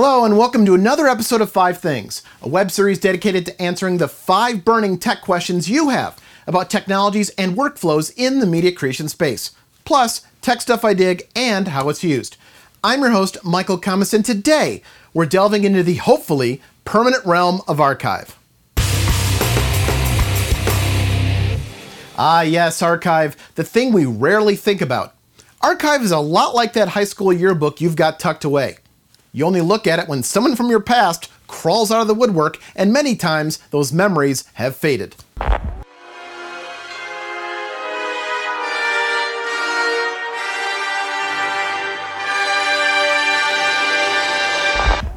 Hello, and welcome to another episode of Five Things, a web series dedicated to answering the five burning tech questions you have about technologies and workflows in the media creation space, plus tech stuff I dig and how it's used. I'm your host, Michael Kammes, and today we're delving into the hopefully permanent realm of archive. Ah, yes, archive, the thing we rarely think about. Archive is a lot like that high school yearbook you've got tucked away. You only look at it when someone from your past crawls out of the woodwork, and many times those memories have faded.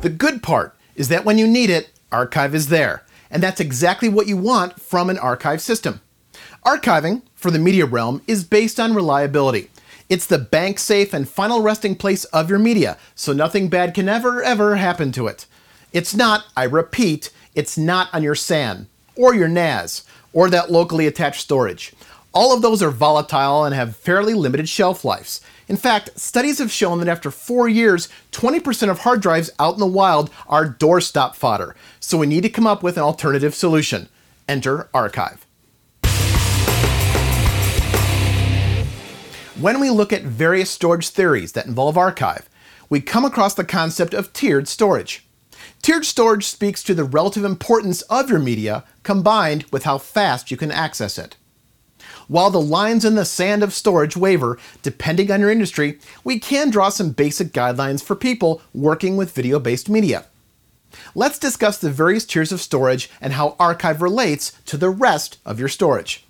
The good part is that when you need it, archive is there. And that's exactly what you want from an archive system. Archiving, for the media realm, is based on reliability. It's the bank safe and final resting place of your media, so nothing bad can ever, ever happen to it. It's not, I repeat, it's not on your SAN, or your NAS, or that locally attached storage. All of those are volatile and have fairly limited shelf lives. In fact, studies have shown that after four years, 20% of hard drives out in the wild are doorstop fodder, so we need to come up with an alternative solution. Enter Archive. When we look at various storage theories that involve archive, we come across the concept of tiered storage. Tiered storage speaks to the relative importance of your media combined with how fast you can access it. While the lines in the sand of storage waver, depending on your industry, we can draw some basic guidelines for people working with video based media. Let's discuss the various tiers of storage and how archive relates to the rest of your storage.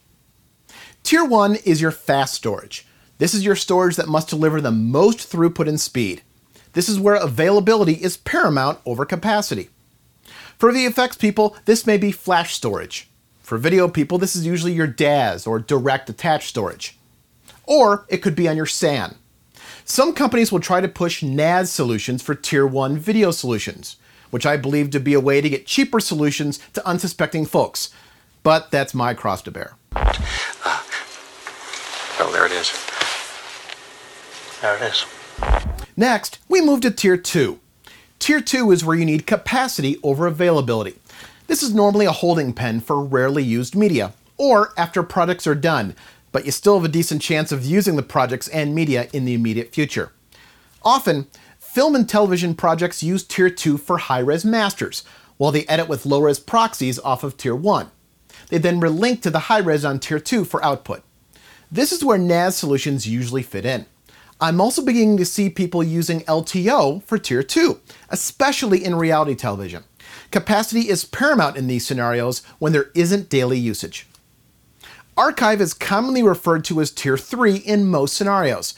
Tier 1 is your fast storage. This is your storage that must deliver the most throughput and speed. This is where availability is paramount over capacity. For VFX people, this may be flash storage. For video people, this is usually your DAS or direct attached storage. Or it could be on your SAN. Some companies will try to push NAS solutions for Tier 1 video solutions, which I believe to be a way to get cheaper solutions to unsuspecting folks. But that's my cross to bear. Uh, oh, there it is. There it is. Next, we move to Tier 2. Tier 2 is where you need capacity over availability. This is normally a holding pen for rarely used media, or after products are done, but you still have a decent chance of using the projects and media in the immediate future. Often, film and television projects use Tier 2 for high res masters, while they edit with low res proxies off of Tier 1. They then relink to the high res on Tier 2 for output. This is where NAS solutions usually fit in. I'm also beginning to see people using LTO for Tier 2, especially in reality television. Capacity is paramount in these scenarios when there isn't daily usage. Archive is commonly referred to as Tier 3 in most scenarios.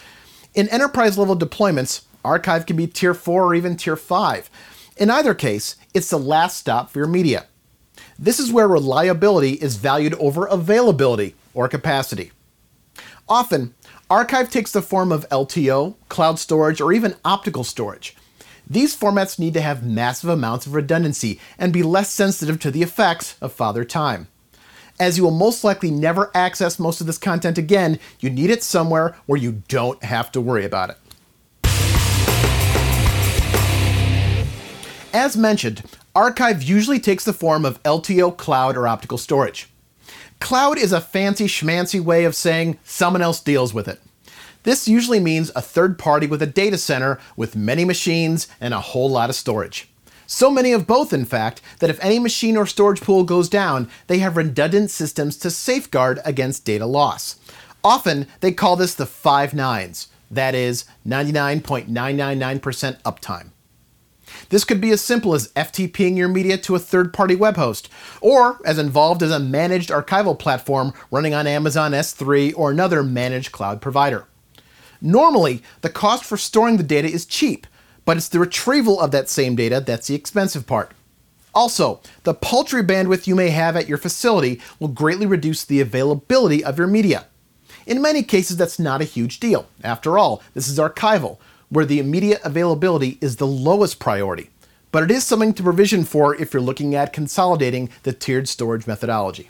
In enterprise level deployments, Archive can be Tier 4 or even Tier 5. In either case, it's the last stop for your media. This is where reliability is valued over availability or capacity. Often, Archive takes the form of LTO, cloud storage, or even optical storage. These formats need to have massive amounts of redundancy and be less sensitive to the effects of Father Time. As you will most likely never access most of this content again, you need it somewhere where you don't have to worry about it. As mentioned, Archive usually takes the form of LTO, cloud, or optical storage. Cloud is a fancy schmancy way of saying someone else deals with it. This usually means a third party with a data center with many machines and a whole lot of storage. So many of both, in fact, that if any machine or storage pool goes down, they have redundant systems to safeguard against data loss. Often, they call this the five nines, that is, 99.999% uptime. This could be as simple as FTPing your media to a third party web host, or as involved as a managed archival platform running on Amazon S3 or another managed cloud provider. Normally, the cost for storing the data is cheap, but it's the retrieval of that same data that's the expensive part. Also, the paltry bandwidth you may have at your facility will greatly reduce the availability of your media. In many cases, that's not a huge deal. After all, this is archival, where the immediate availability is the lowest priority. But it is something to provision for if you're looking at consolidating the tiered storage methodology.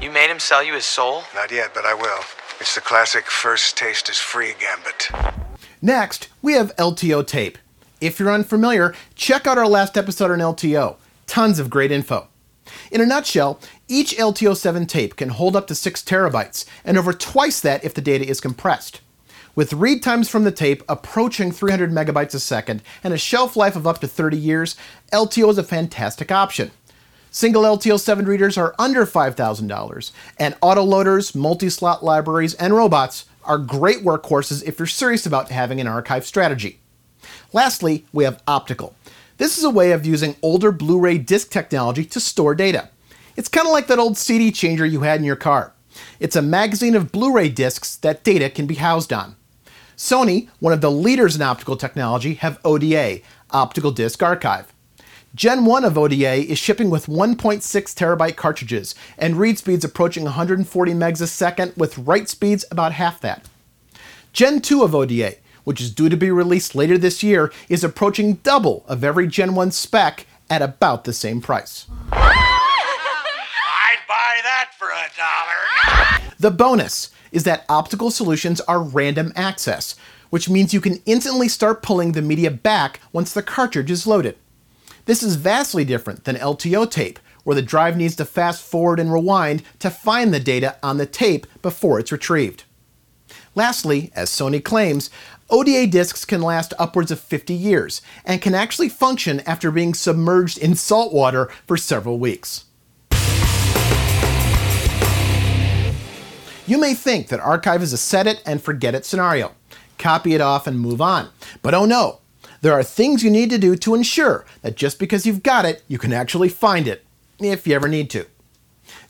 You made him sell you his soul? Not yet, but I will. It's the classic first taste is free gambit. Next, we have LTO tape. if you're unfamiliar, check out our last episode on LTO. Tons of great info. In a nutshell, each LTO7 tape can hold up to 6 terabytes, and over twice that if the data is compressed. With read times from the tape approaching 300 megabytes a second and a shelf life of up to 30 years, LTO is a fantastic option. Single LTO7 readers are under $5,000, and autoloaders, multi slot libraries, and robots are great workhorses if you're serious about having an archive strategy. Lastly, we have optical. This is a way of using older Blu ray disc technology to store data. It's kind of like that old CD changer you had in your car. It's a magazine of Blu ray discs that data can be housed on. Sony, one of the leaders in optical technology, have ODA, Optical Disc Archive. Gen 1 of ODA is shipping with 1.6 terabyte cartridges and read speeds approaching 140 megs a second with write speeds about half that. Gen 2 of ODA, which is due to be released later this year, is approaching double of every Gen 1 spec at about the same price. I'd buy that for a dollar. The bonus is that optical solutions are random access, which means you can instantly start pulling the media back once the cartridge is loaded. This is vastly different than LTO tape, where the drive needs to fast forward and rewind to find the data on the tape before it's retrieved. Lastly, as Sony claims, ODA discs can last upwards of 50 years and can actually function after being submerged in salt water for several weeks. You may think that archive is a set it and forget it scenario. Copy it off and move on. But oh no, there are things you need to do to ensure that just because you've got it, you can actually find it, if you ever need to.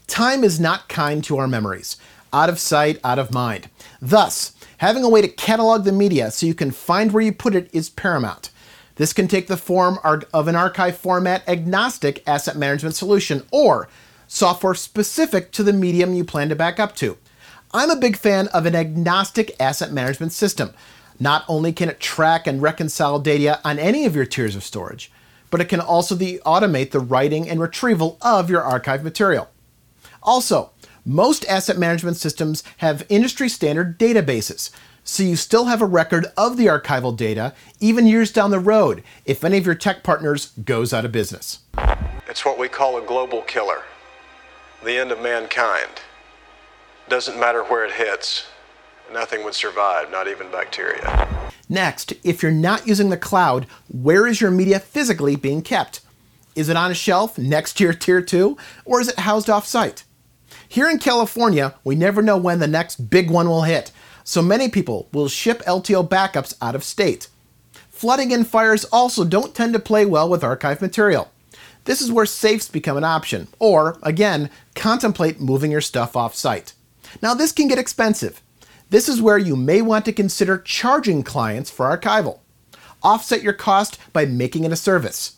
Time is not kind to our memories. Out of sight, out of mind. Thus, having a way to catalog the media so you can find where you put it is paramount. This can take the form of an archive format agnostic asset management solution or software specific to the medium you plan to back up to. I'm a big fan of an agnostic asset management system. Not only can it track and reconcile data on any of your tiers of storage, but it can also the, automate the writing and retrieval of your archive material. Also, most asset management systems have industry standard databases, so you still have a record of the archival data even years down the road if any of your tech partners goes out of business. It's what we call a global killer. The end of mankind. Doesn't matter where it hits, nothing would survive, not even bacteria. Next, if you're not using the cloud, where is your media physically being kept? Is it on a shelf next to your tier 2, or is it housed off site? Here in California, we never know when the next big one will hit, so many people will ship LTO backups out of state. Flooding and fires also don't tend to play well with archive material. This is where safes become an option, or, again, contemplate moving your stuff off site. Now, this can get expensive. This is where you may want to consider charging clients for archival. Offset your cost by making it a service.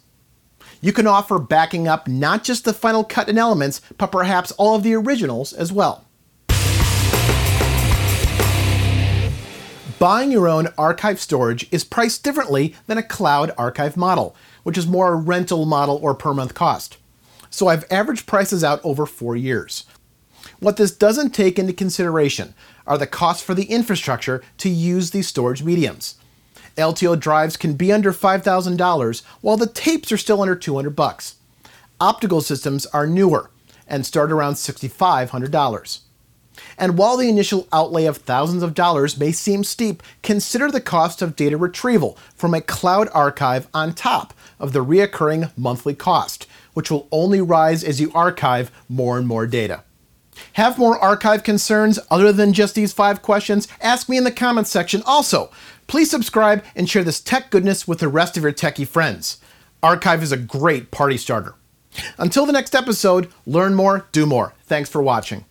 You can offer backing up not just the final cut and elements, but perhaps all of the originals as well. Buying your own archive storage is priced differently than a cloud archive model, which is more a rental model or per month cost. So I've averaged prices out over four years. What this doesn't take into consideration are the costs for the infrastructure to use these storage mediums. LTO drives can be under $5,000 while the tapes are still under 200 bucks. Optical systems are newer and start around $6,500. And while the initial outlay of thousands of dollars may seem steep, consider the cost of data retrieval from a cloud archive on top of the reoccurring monthly cost, which will only rise as you archive more and more data. Have more archive concerns other than just these five questions? Ask me in the comments section. Also, please subscribe and share this tech goodness with the rest of your techie friends. Archive is a great party starter. Until the next episode, learn more, do more. Thanks for watching.